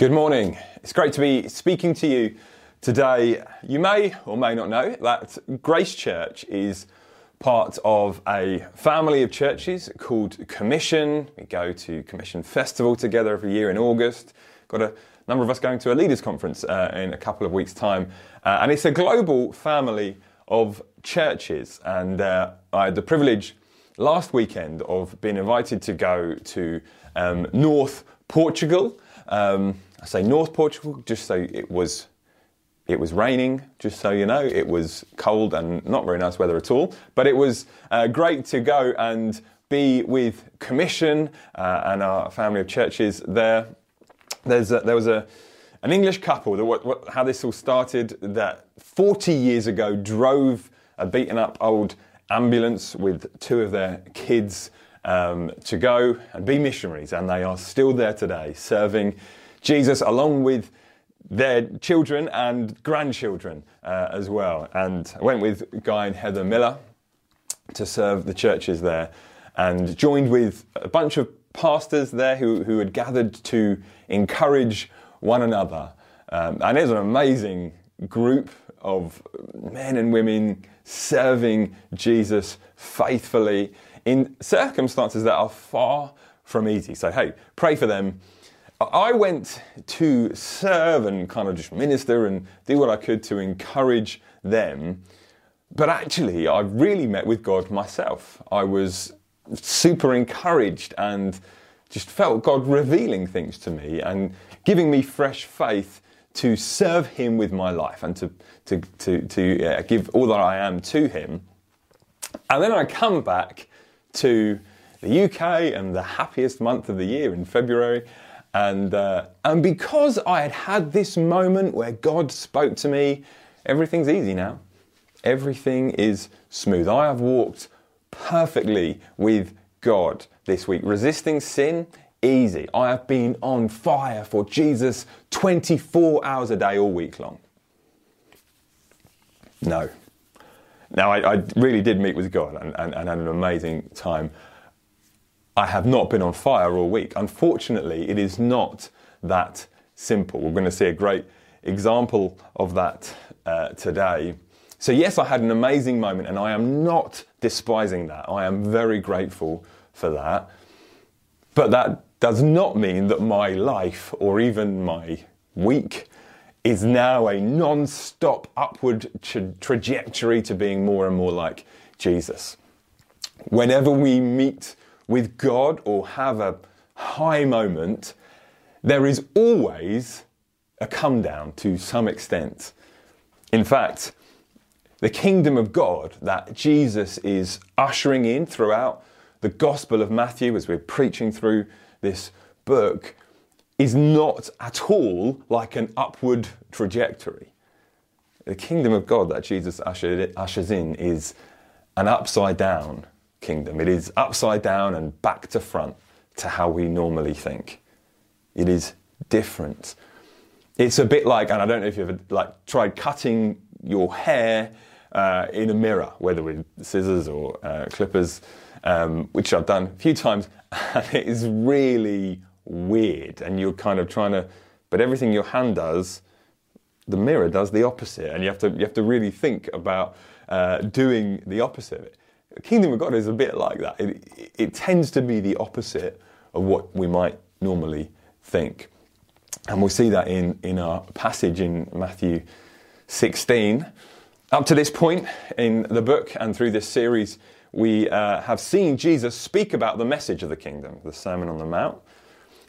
Good morning. It's great to be speaking to you today. You may or may not know that Grace Church is part of a family of churches called Commission. We go to Commission Festival together every year in August. Got a number of us going to a leaders conference uh, in a couple of weeks' time. Uh, and it's a global family of churches. And uh, I had the privilege last weekend of being invited to go to um, North Portugal. Um, I say North Portugal just so it was it was raining, just so you know. It was cold and not very nice weather at all. But it was uh, great to go and be with Commission uh, and our family of churches there. There's a, there was a an English couple that what, what, how this all started that 40 years ago drove a beaten up old ambulance with two of their kids um, to go and be missionaries, and they are still there today serving Jesus along with their children and grandchildren uh, as well. And I went with Guy and Heather Miller to serve the churches there and joined with a bunch of pastors there who, who had gathered to encourage one another. Um, and it was an amazing group of men and women serving Jesus faithfully in circumstances that are far from easy. So, hey, pray for them I went to serve and kind of just minister and do what I could to encourage them. But actually, I really met with God myself. I was super encouraged and just felt God revealing things to me and giving me fresh faith to serve Him with my life and to, to, to, to uh, give all that I am to Him. And then I come back to the UK and the happiest month of the year in February. And, uh, and because I had had this moment where God spoke to me, everything's easy now. Everything is smooth. I have walked perfectly with God this week. Resisting sin, easy. I have been on fire for Jesus 24 hours a day all week long. No. Now, I, I really did meet with God and, and, and had an amazing time. I have not been on fire all week. Unfortunately, it is not that simple. We're going to see a great example of that uh, today. So, yes, I had an amazing moment, and I am not despising that. I am very grateful for that. But that does not mean that my life or even my week is now a non stop upward tra- trajectory to being more and more like Jesus. Whenever we meet with God or have a high moment, there is always a come down to some extent. In fact, the kingdom of God that Jesus is ushering in throughout the Gospel of Matthew as we're preaching through this book is not at all like an upward trajectory. The kingdom of God that Jesus ushers in is an upside down kingdom. It is upside down and back to front to how we normally think. It is different. It's a bit like, and I don't know if you've ever like tried cutting your hair uh, in a mirror, whether with scissors or uh, clippers, um, which I've done a few times, and it is really weird. And you're kind of trying to, but everything your hand does, the mirror does the opposite, and you have to you have to really think about uh, doing the opposite of it. The kingdom of God is a bit like that. It, it, tends to be the opposite of what we might normally think. And we'll see that in, in our passage in Matthew 16. Up to this point in the book and through this series, we uh, have seen Jesus speak about the message of the kingdom, the Sermon on the Mount.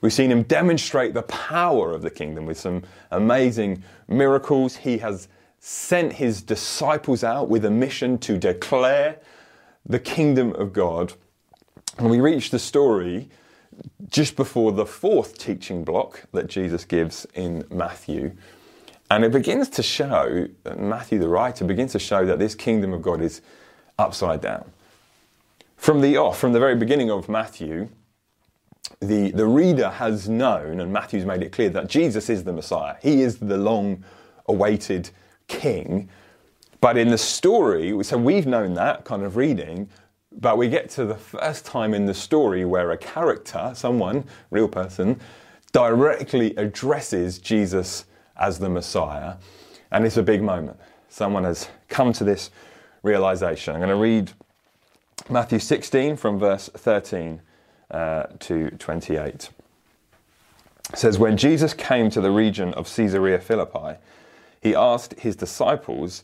We've seen him demonstrate the power of the kingdom with some amazing miracles. He has sent his disciples out with a mission to declare the kingdom of God. And we reach the story just before the fourth teaching block that Jesus gives in Matthew. And it begins to show, Matthew the writer begins to show that this kingdom of God is upside down. From the off, from the very beginning of Matthew, the, the reader has known, and Matthew's made it clear, that Jesus is the Messiah. He is the long awaited king but in the story, so we've known that kind of reading, but we get to the first time in the story where a character, someone, real person, directly addresses Jesus as the Messiah, and it's a big moment. Someone has come to this realization. I'm going to read Matthew 16 from verse 13 uh, to 28. It says, When Jesus came to the region of Caesarea Philippi, he asked his disciples,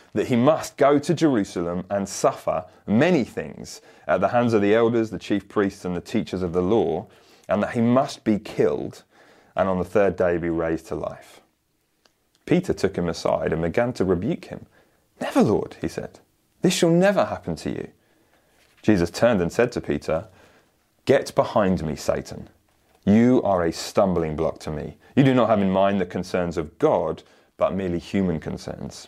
that he must go to Jerusalem and suffer many things at the hands of the elders, the chief priests, and the teachers of the law, and that he must be killed and on the third day be raised to life. Peter took him aside and began to rebuke him. Never, Lord, he said. This shall never happen to you. Jesus turned and said to Peter, Get behind me, Satan. You are a stumbling block to me. You do not have in mind the concerns of God, but merely human concerns.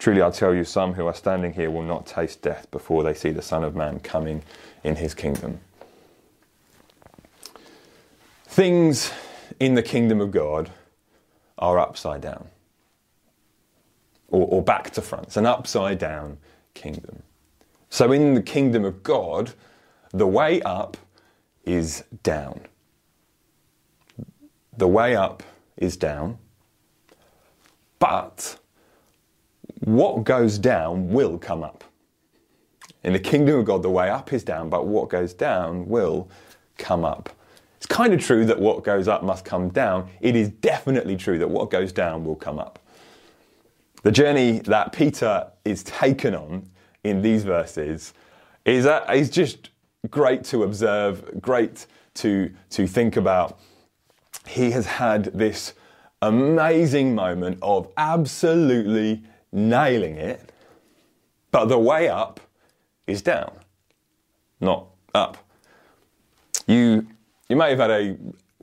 Truly, I tell you, some who are standing here will not taste death before they see the Son of Man coming in his kingdom. Things in the kingdom of God are upside down, or, or back to front. It's an upside down kingdom. So, in the kingdom of God, the way up is down. The way up is down. But what goes down will come up. In the kingdom of God, the way up is down, but what goes down will come up. It's kind of true that what goes up must come down. It is definitely true that what goes down will come up. The journey that Peter is taken on in these verses is, uh, is just great to observe, great to, to think about. He has had this amazing moment of absolutely nailing it, but the way up is down, not up. You, you may have had a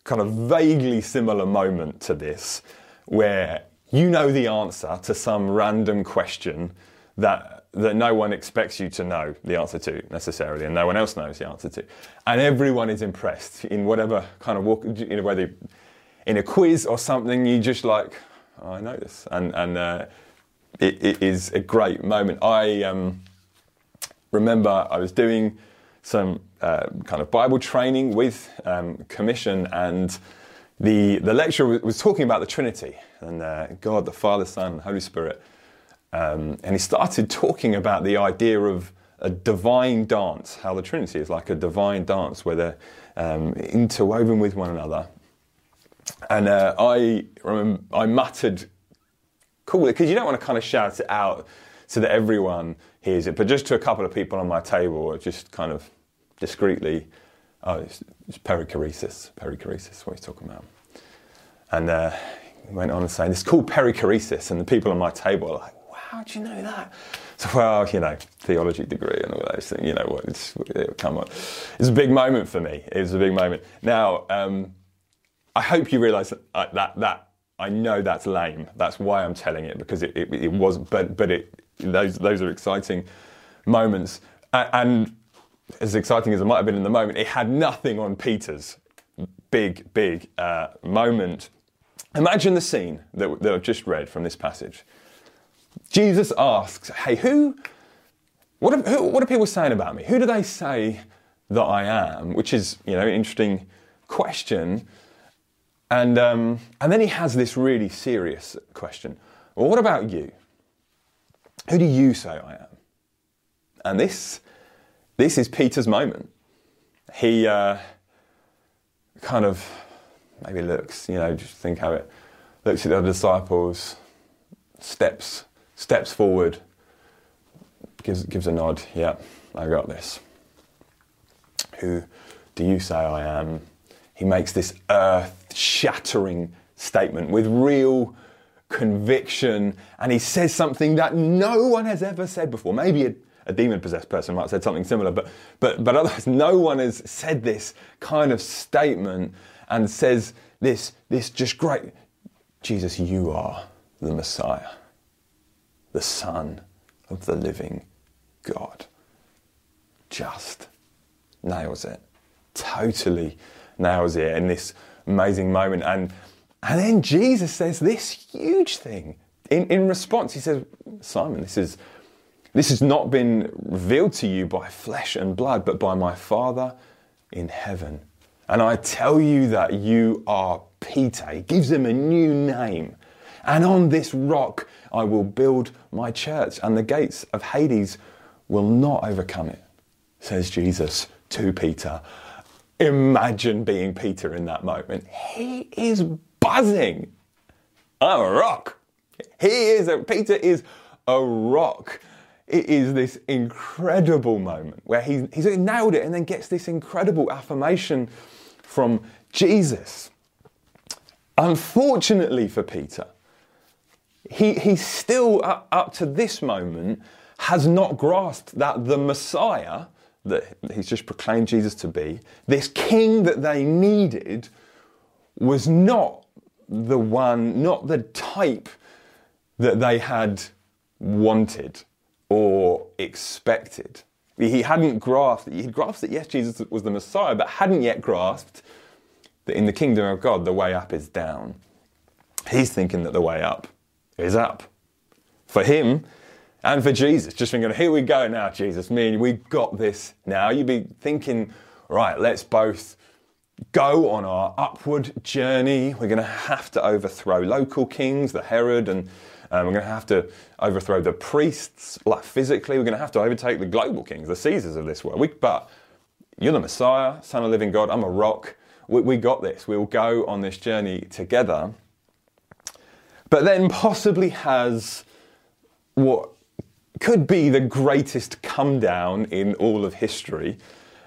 kind of vaguely similar moment to this where you know the answer to some random question that that no one expects you to know the answer to necessarily, and no one else knows the answer to. And everyone is impressed in whatever kind of walk, you know, whether in a quiz or something, you just like, oh, I know this, and and uh, it, it is a great moment. I um, remember I was doing some uh, kind of Bible training with um, Commission, and the the lecturer was talking about the Trinity and uh, God, the Father, Son, Holy Spirit um, and he started talking about the idea of a divine dance, how the Trinity is like a divine dance where they're um, interwoven with one another. And uh, I remember, I muttered, cool, because you don't want to kind of shout it out so that everyone hears it, but just to a couple of people on my table, just kind of discreetly, oh, it's, it's perichoresis, perichoresis, what he's talking about. And uh, he went on and saying, it's called perichoresis, and the people on my table are like, how do you know that? So, well, you know, theology degree and all those things, you know what, it's, come on. It's a big moment for me. It was a big moment. Now, um, I hope you realise that, uh, that, that, I know that's lame. That's why I'm telling it, because it, it, it was, but, but it, those, those are exciting moments. And as exciting as it might have been in the moment, it had nothing on Peter's big, big uh, moment. Imagine the scene that, that I've just read from this passage. Jesus asks, Hey, who, what are, who, what are people saying about me? Who do they say that I am? Which is, you know, an interesting question. And, um, and then he has this really serious question. Well, what about you? Who do you say I am? And this, this is Peter's moment. He uh, kind of maybe looks, you know, just think how it looks at the other disciples, steps, steps forward, gives, gives a nod. Yeah, I got this. Who do you say I am? He makes this earth shattering statement with real conviction, and he says something that no one has ever said before. Maybe a, a demon possessed person might have said something similar, but, but, but otherwise, no one has said this kind of statement and says this, this just great Jesus, you are the Messiah, the Son of the living God. Just nails it. Totally nails it in this amazing moment. And, and then Jesus says this huge thing. In, in response, he says, Simon, this is this has not been revealed to you by flesh and blood, but by my Father in heaven. And I tell you that you are Peter. He gives him a new name. And on this rock I will build my church, and the gates of Hades will not overcome it, says Jesus to Peter. Imagine being Peter in that moment. He is buzzing. I'm a rock. He is a, Peter is a rock. It is this incredible moment where he, he's nailed it and then gets this incredible affirmation from Jesus. Unfortunately for Peter, he, he still, up, up to this moment, has not grasped that the Messiah, that he's just proclaimed Jesus to be, this king that they needed, was not the one, not the type that they had wanted or expected. He hadn't grasped, he'd grasped that yes, Jesus was the Messiah, but hadn't yet grasped that in the kingdom of God, the way up is down. He's thinking that the way up is up. For him and for Jesus, just thinking, here we go now, Jesus, me and you, we've got this now. You'd be thinking, right, let's both go on our upward journey. We're going to have to overthrow local kings, the Herod, and um, we're going to have to overthrow the priests, like physically. We're going to have to overtake the global kings, the Caesars of this world. We, but you're the Messiah, Son of living God. I'm a rock we, we got this. We'll go on this journey together. But then possibly has what could be the greatest come down in all of history.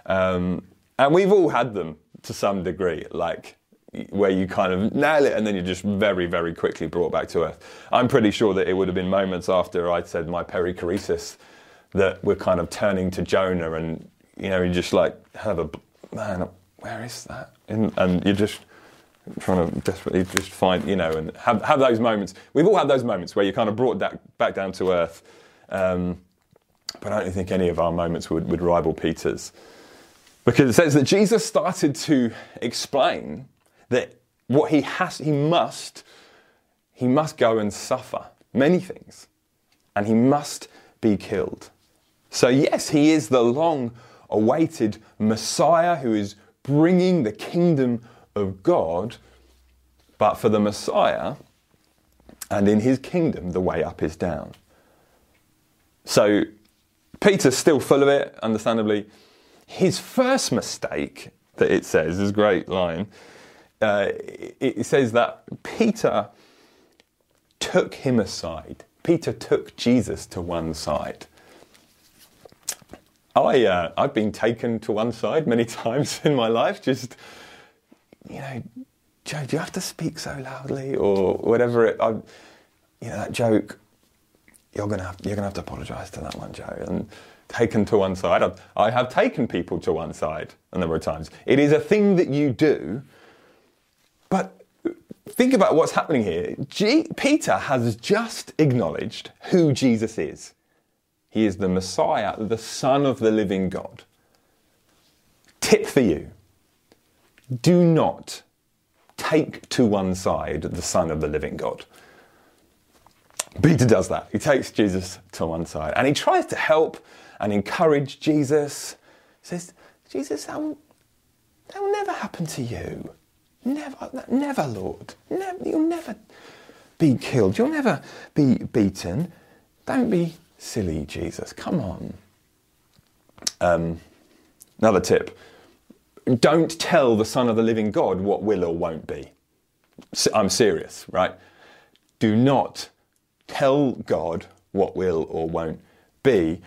Um, and we've all had them to some degree, like where you kind of nail it and then you're just very, very quickly brought back to earth. I'm pretty sure that it would have been moments after I'd said my perichoresis that we're kind of turning to Jonah and, you know, you just like have a, man, where is that? And, and you're just trying to desperately just find, you know, and have, have those moments. We've all had those moments where you're kind of brought that back down to earth. Um, but I don't think any of our moments would, would rival Peter's. Because it says that Jesus started to explain that what he has, he must, he must go and suffer many things. And he must be killed. So, yes, he is the long awaited Messiah who is bringing the kingdom of God, but for the Messiah and in his kingdom, the way up is down. So Peter's still full of it, understandably. His first mistake that it says is a great line. Uh, it says that Peter took him aside. Peter took Jesus to one side. I, uh, I've been taken to one side many times in my life. Just, you know, Joe, do you have to speak so loudly or whatever? It, I, you know, that joke. You're gonna have, you're gonna have to apologise to that one, Joe. And taken to one side. I've, I have taken people to one side a number of times. It is a thing that you do, but think about what's happening here. G- Peter has just acknowledged who Jesus is. He is the Messiah, the Son of the living God. Tip for you do not take to one side the Son of the living God. Peter does that. He takes Jesus to one side and he tries to help and encourage Jesus. He says, Jesus, that will, that will never happen to you. Never, never, Lord. Never, you'll never be killed. You'll never be beaten. Don't be silly, Jesus. Come on. Um, another tip don't tell the Son of the living God what will or won't be. I'm serious, right? Do not tell God what will or won't be.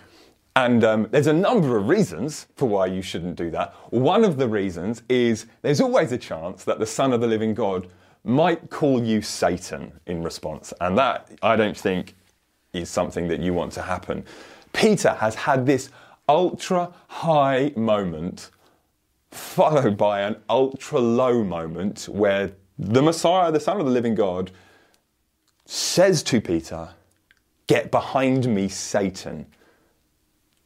And um, there's a number of reasons for why you shouldn't do that. One of the reasons is there's always a chance that the Son of the living God might call you Satan in response. And that, I don't think, is something that you want to happen. Peter has had this ultra high moment followed by an ultra low moment where the Messiah, the Son of the living God, says to Peter, Get behind me, Satan.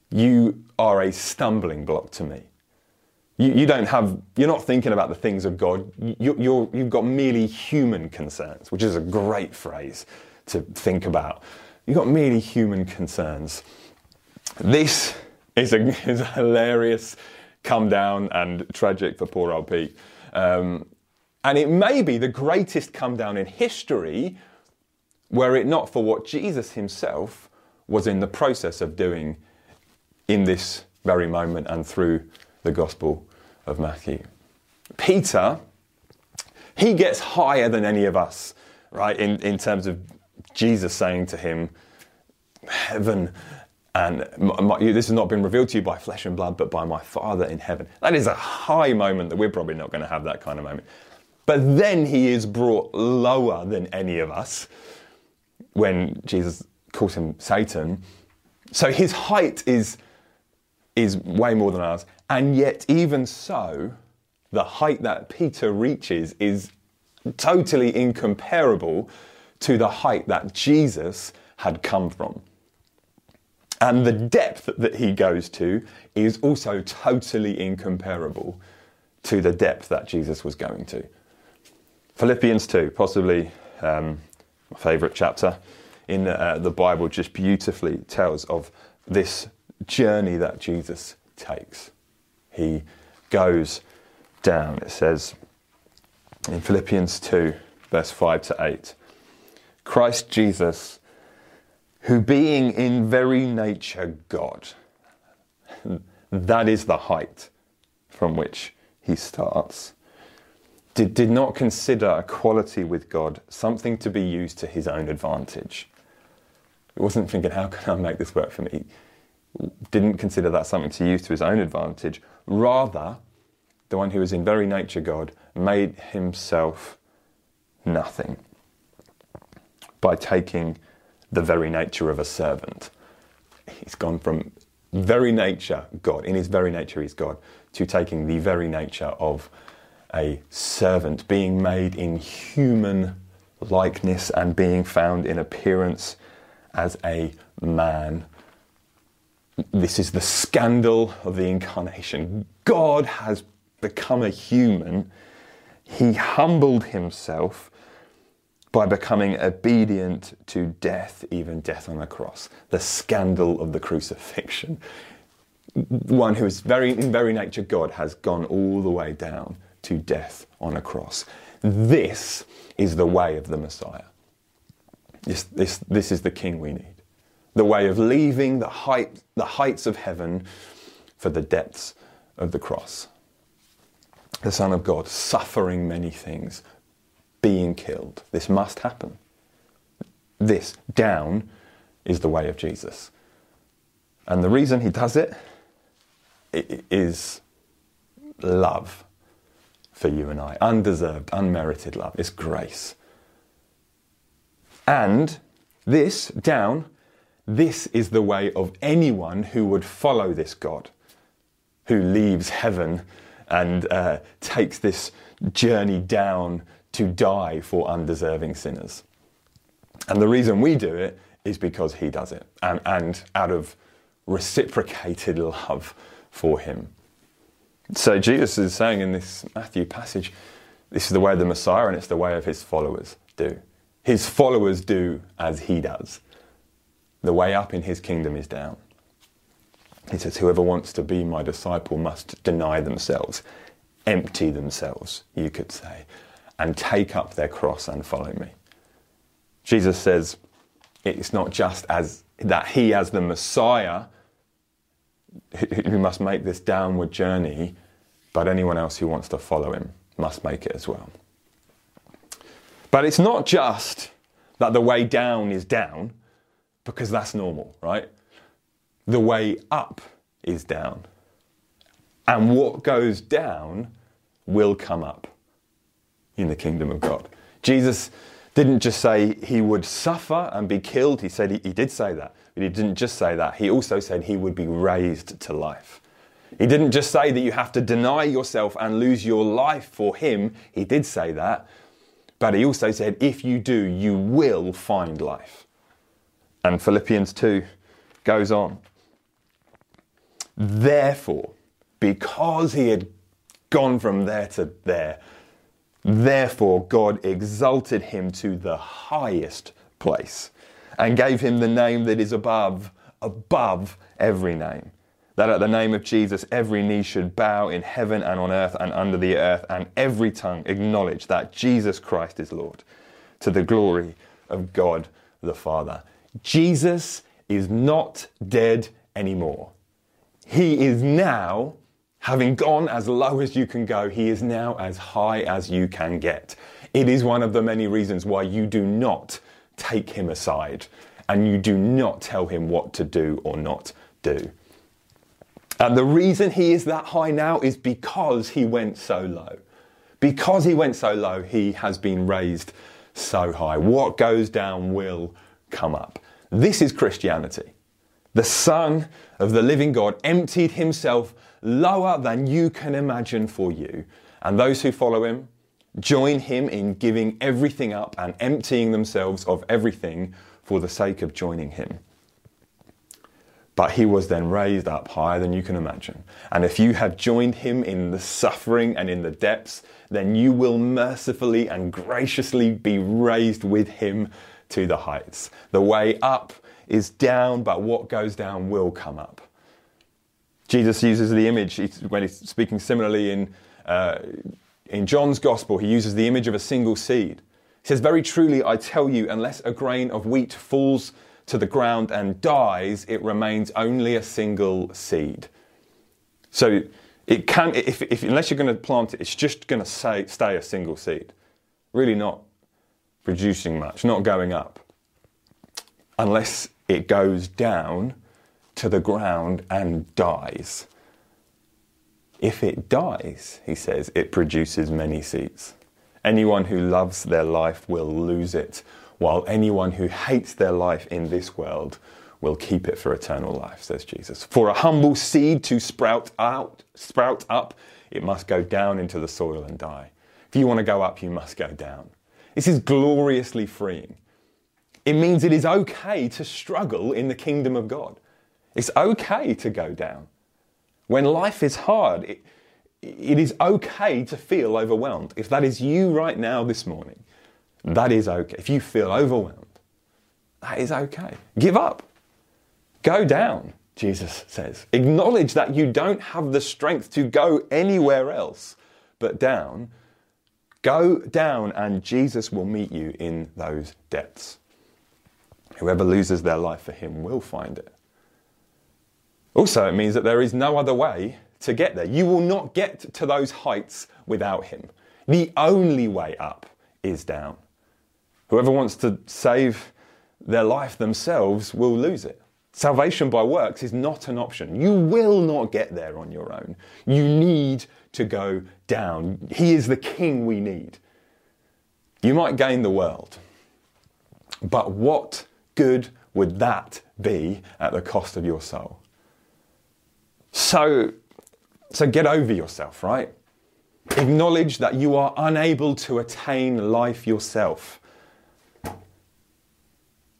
You are a stumbling block to me. You, you don't have, you're not thinking about the things of God. You, you're, you've got merely human concerns, which is a great phrase to think about. You've got merely human concerns. This is a, is a hilarious come down and tragic for poor old Pete. Um, and it may be the greatest come down in history were it not for what Jesus himself was in the process of doing in this very moment and through the Gospel of Matthew. Peter, he gets higher than any of us, right, in, in terms of Jesus saying to him, Heaven and my, this has not been revealed to you by flesh and blood, but by my Father in heaven. That is a high moment that we're probably not going to have that kind of moment. But then he is brought lower than any of us when Jesus calls him Satan. So his height is, is way more than ours. And yet, even so, the height that Peter reaches is totally incomparable to the height that Jesus had come from. And the depth that he goes to is also totally incomparable to the depth that Jesus was going to. Philippians 2, possibly um, my favourite chapter in uh, the Bible, just beautifully tells of this journey that Jesus takes. He goes down, it says in Philippians 2, verse 5 to 8 Christ Jesus who being in very nature God, that is the height from which he starts, did, did not consider equality with God something to be used to his own advantage. He wasn't thinking, how can I make this work for me? Didn't consider that something to use to his own advantage. Rather, the one who is in very nature God made himself nothing by taking the very nature of a servant. He's gone from very nature, God, in his very nature, he's God, to taking the very nature of a servant, being made in human likeness and being found in appearance as a man. This is the scandal of the incarnation. God has become a human. He humbled himself by becoming obedient to death, even death on a cross. The scandal of the crucifixion. One who is very, in very nature God has gone all the way down to death on a cross. This is the way of the Messiah. This, this, this is the King we need. The way of leaving the, height, the heights of heaven for the depths of the cross. The Son of God suffering many things, being killed. This must happen. This, down, is the way of Jesus. And the reason he does it is love for you and I. Undeserved, unmerited love. It's grace. And this, down, this is the way of anyone who would follow this God, who leaves heaven and uh, takes this journey down to die for undeserving sinners. And the reason we do it is because he does it, and, and out of reciprocated love for him. So Jesus is saying in this Matthew passage, this is the way of the Messiah, and it's the way of his followers do. His followers do as he does. The way up in his kingdom is down. He says, Whoever wants to be my disciple must deny themselves, empty themselves, you could say, and take up their cross and follow me. Jesus says, It's not just as that he, as the Messiah, who must make this downward journey, but anyone else who wants to follow him must make it as well. But it's not just that the way down is down, because that's normal, right? The way up is down. And what goes down will come up in the kingdom of God. Jesus didn't just say he would suffer and be killed, he said he, he, did say that, but he didn't just say that. He also said he would be raised to life. He didn't just say that you have to deny yourself and lose your life for him, he did say that, but he also said if you do, you will find life. And Philippians 2 goes on. Therefore, because he had gone from there to there, Therefore, God exalted him to the highest place and gave him the name that is above, above every name. That at the name of Jesus, every knee should bow in heaven and on earth and under the earth, and every tongue acknowledge that Jesus Christ is Lord, to the glory of God the Father. Jesus is not dead anymore. He is now Having gone as low as you can go, he is now as high as you can get. It is one of the many reasons why you do not take him aside and you do not tell him what to do or not do. And the reason he is that high now is because he went so low. Because he went so low, he has been raised so high. What goes down will come up. This is Christianity. The Son of the living God emptied himself lower than you can imagine for you. And those who follow him join him in giving everything up and emptying themselves of everything for the sake of joining him. But he was then raised up higher than you can imagine. And if you have joined him in the suffering and in the depths, then you will mercifully and graciously be raised with him to the heights. The way up is down, but what goes down will come up. Jesus uses the image when he's speaking similarly in, uh, in John's Gospel, he uses the image of a single seed. He says, Very truly, I tell you, unless a grain of wheat falls to the ground and dies, it remains only a single seed. So it can, if, if unless you're going to plant it, it's just going to stay, stay a single seed. Really not producing much, not going up. Unless it goes down to the ground and dies. If it dies, he says, it produces many seeds. Anyone who loves their life will lose it, while anyone who hates their life in this world will keep it for eternal life, says Jesus. For a humble seed to sprout out, sprout up, it must go down into the soil and die. If you want to go up, you must go down. This is gloriously freeing. It means it is okay to struggle in the kingdom of God. It's okay to go down. When life is hard, it, it is okay to feel overwhelmed. If that is you right now this morning, that is okay. If you feel overwhelmed, that is okay. Give up. Go down, Jesus says. Acknowledge that you don't have the strength to go anywhere else but down. Go down, and Jesus will meet you in those depths. Whoever loses their life for him will find it. Also, it means that there is no other way to get there. You will not get to those heights without Him. The only way up is down. Whoever wants to save their life themselves will lose it. Salvation by works is not an option. You will not get there on your own. You need to go down. He is the king we need. You might gain the world, but what good would that be at the cost of your soul? So, so get over yourself, right? Acknowledge that you are unable to attain life yourself.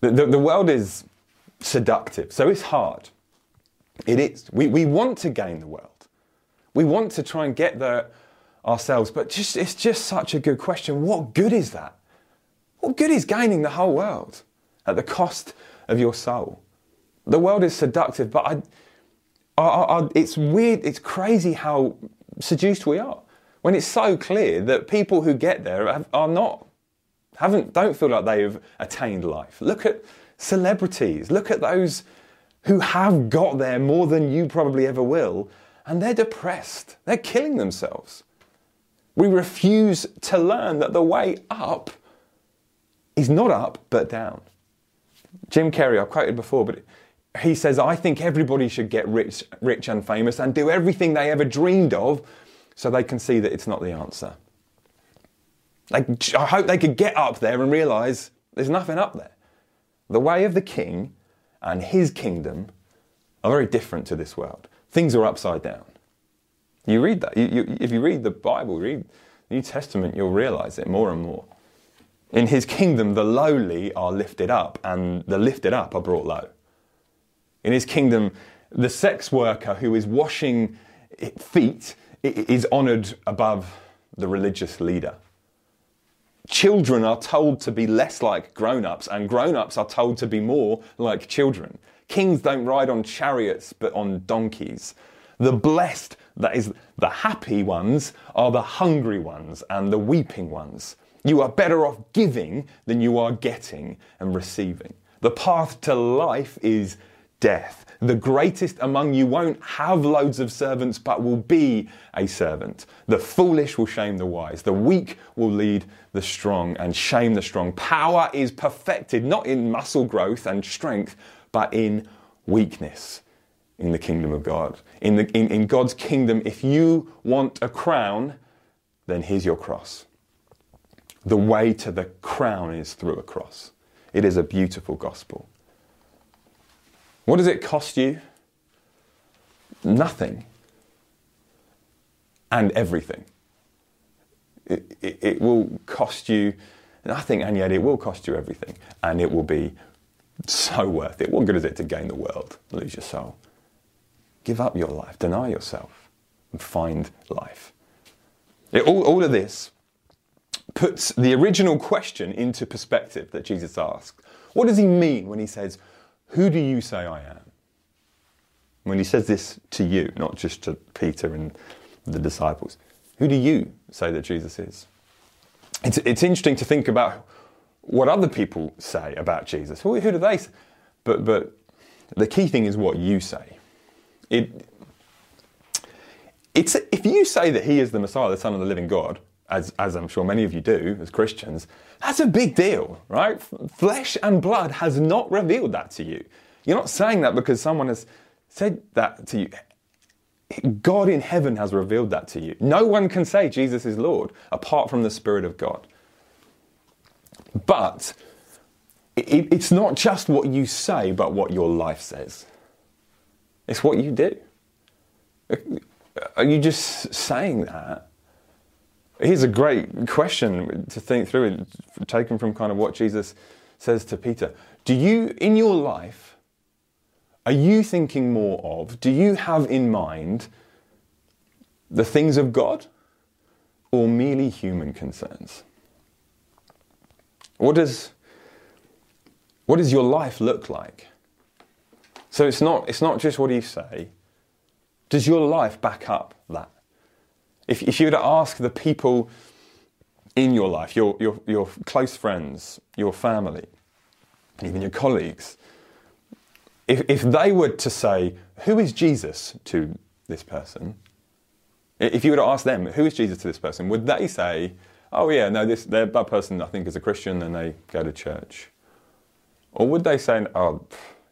The, the, the, world is seductive, so it's hard. It is. We, we want to gain the world. We want to try and get there ourselves, but just, it's just such a good question. What good is that? What good is gaining the whole world at the cost of your soul? The world is seductive, but I, are, are, are, it's weird, it's crazy how seduced we are when it's so clear that people who get there have, are not, haven't, don't feel like they've attained life. Look at celebrities, look at those who have got there more than you probably ever will, and they're depressed, they're killing themselves. We refuse to learn that the way up is not up, but down. Jim Carrey, I've quoted before, but he says, I think everybody should get rich, rich and famous and do everything they ever dreamed of so they can see that it's not the answer. Like, I hope they could get up there and realize there's nothing up there. The way of the king and his kingdom are very different to this world. Things are upside down. You read that. You, you, if you read the Bible, read the New Testament, you'll realize it more and more. In his kingdom, the lowly are lifted up, and the lifted up are brought low. In his kingdom, the sex worker who is washing feet is honored above the religious leader. Children are told to be less like grown ups, and grown ups are told to be more like children. Kings don't ride on chariots, but on donkeys. The blessed, that is, the happy ones, are the hungry ones and the weeping ones. You are better off giving than you are getting and receiving. The path to life is death. The greatest among you won't have loads of servants, but will be a servant. The foolish will shame the wise. The weak will lead the strong and shame the strong. Power is perfected not in muscle growth and strength, but in weakness in the kingdom of God. In, the, in, in God's kingdom, if you want a crown, then here's your cross. The way to the crown is through a cross. It is a beautiful gospel. What does it cost you? Nothing. And everything. It, it, it, will cost you nothing, and yet it will cost you everything. And it will be so worth it. What good is it to gain the world, lose your soul? Give up your life, deny yourself, and find life. It, all, all of this puts the original question into perspective that Jesus asked. What does he mean when he says, who do you say I am? When he says this to you, not just to Peter and the disciples, who do you say that Jesus is? It's, it's interesting to think about what other people say about Jesus. Who, who do they say? But, but the key thing is what you say. It, it's, if you say that he is the Messiah, the Son of the living God, as, as I'm sure many of you do as Christians, that's a big deal, right? Flesh and blood has not revealed that to you. You're not saying that because someone has said that to you. God in heaven has revealed that to you. No one can say Jesus is Lord apart from the Spirit of God. But it, it's not just what you say, but what your life says. It's what you do. Are you just saying that? Here's a great question to think through, taken from kind of what Jesus says to Peter. Do you, in your life, are you thinking more of, do you have in mind the things of God or merely human concerns? What does, what does your life look like? So it's not, it's not just what you say. Does your life back up that? If, if you were to ask the people in your life, your, your, your close friends, your family, even your colleagues, if, if they were to say, Who is Jesus to this person? If you were to ask them, Who is Jesus to this person? Would they say, Oh, yeah, no, this, that person I think is a Christian and they go to church? Or would they say, Oh,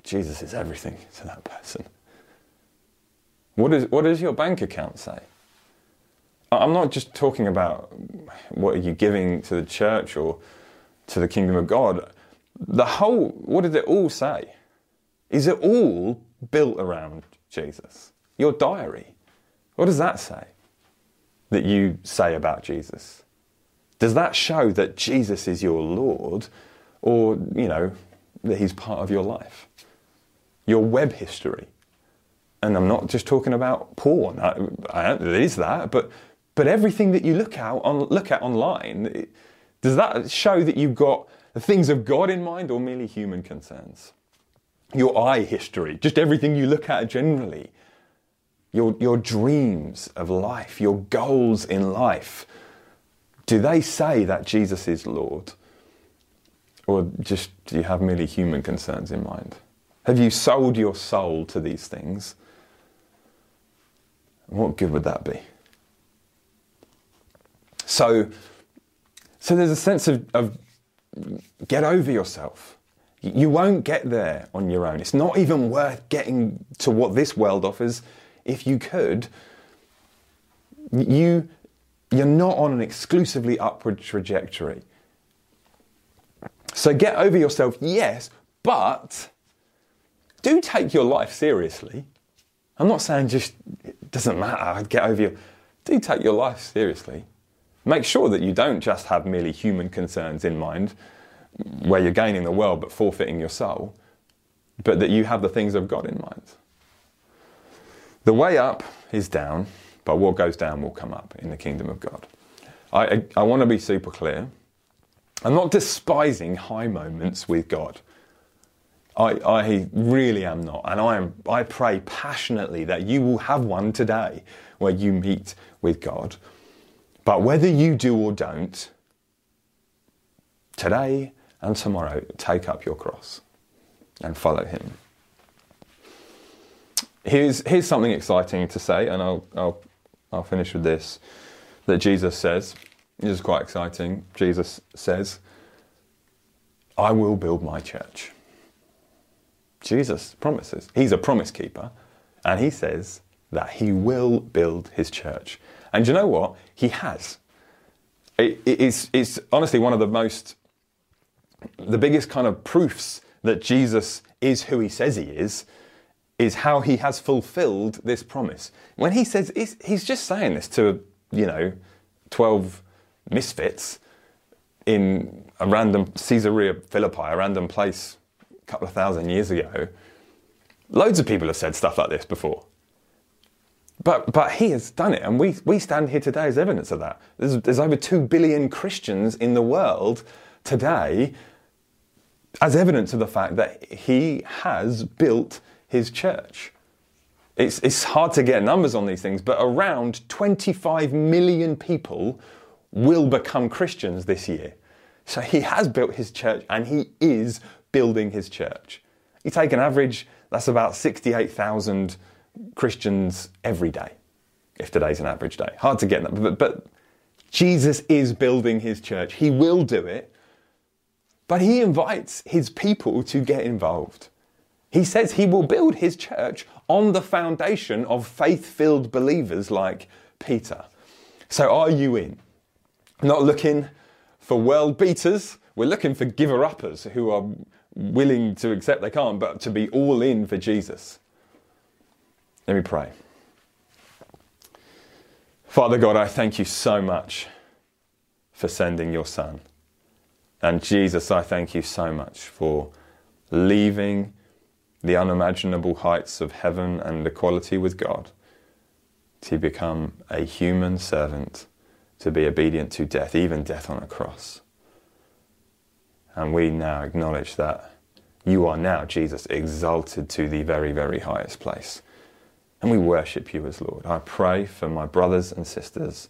Jesus is everything to that person? What, is, what does your bank account say? I'm not just talking about what are you giving to the church or to the kingdom of God. The whole, what did it all say? Is it all built around Jesus? Your diary, what does that say that you say about Jesus? Does that show that Jesus is your Lord or, you know, that he's part of your life? Your web history. And I'm not just talking about porn. I, I, it is that, but but everything that you look at, on, look at online, does that show that you've got the things of God in mind or merely human concerns? Your eye history, just everything you look at generally, your, your dreams of life, your goals in life, do they say that Jesus is Lord? Or just do you have merely human concerns in mind? Have you sold your soul to these things? What good would that be? So, so there's a sense of, of get over yourself. You won't get there on your own. It's not even worth getting to what this world offers. If you could, you, you're not on an exclusively upward trajectory. So get over yourself, yes, but do take your life seriously. I'm not saying just it doesn't matter, get over you. Do take your life seriously. Make sure that you don't just have merely human concerns in mind, where you're gaining the world but forfeiting your soul, but that you have the things of God in mind. The way up is down, but what goes down will come up in the kingdom of God. I, I, I want to be super clear. I'm not despising high moments with God. I, I really am not. And I, am, I pray passionately that you will have one today where you meet with God. But whether you do or don't, today and tomorrow, take up your cross and follow Him. Here's, here's something exciting to say, and I'll, I'll, I'll finish with this that Jesus says. This is quite exciting. Jesus says, I will build my church. Jesus promises. He's a promise keeper, and he says that he will build his church. And you know what? He has. It, it's, it's honestly one of the most, the biggest kind of proofs that Jesus is who he says he is, is how he has fulfilled this promise. When he says, he's just saying this to, you know, 12 misfits in a random Caesarea Philippi, a random place a couple of thousand years ago. Loads of people have said stuff like this before. But, but he has done it, and we, we stand here today as evidence of that. There's, there's over 2 billion Christians in the world today as evidence of the fact that he has built his church. It's, it's hard to get numbers on these things, but around 25 million people will become Christians this year. So he has built his church and he is building his church. You take an average, that's about 68,000 Christians every day, if today's an average day. Hard to get that, but, but Jesus is building his church. He will do it, but he invites his people to get involved. He says he will build his church on the foundation of faith filled believers like Peter. So, are you in? Not looking for world beaters, we're looking for giver uppers who are willing to accept they can't, but to be all in for Jesus. Let me pray. Father God, I thank you so much for sending your Son. And Jesus, I thank you so much for leaving the unimaginable heights of heaven and equality with God to become a human servant, to be obedient to death, even death on a cross. And we now acknowledge that you are now, Jesus, exalted to the very, very highest place. And we worship you as Lord. I pray for my brothers and sisters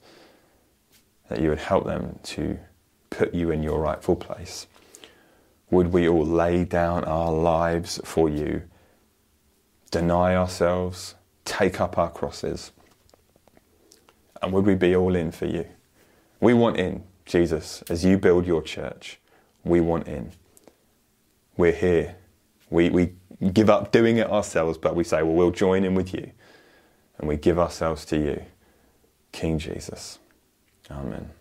that you would help them to put you in your rightful place. Would we all lay down our lives for you, deny ourselves, take up our crosses, and would we be all in for you? We want in, Jesus, as you build your church. We want in. We're here. We, we give up doing it ourselves, but we say, well, we'll join in with you. And we give ourselves to you, King Jesus. Amen.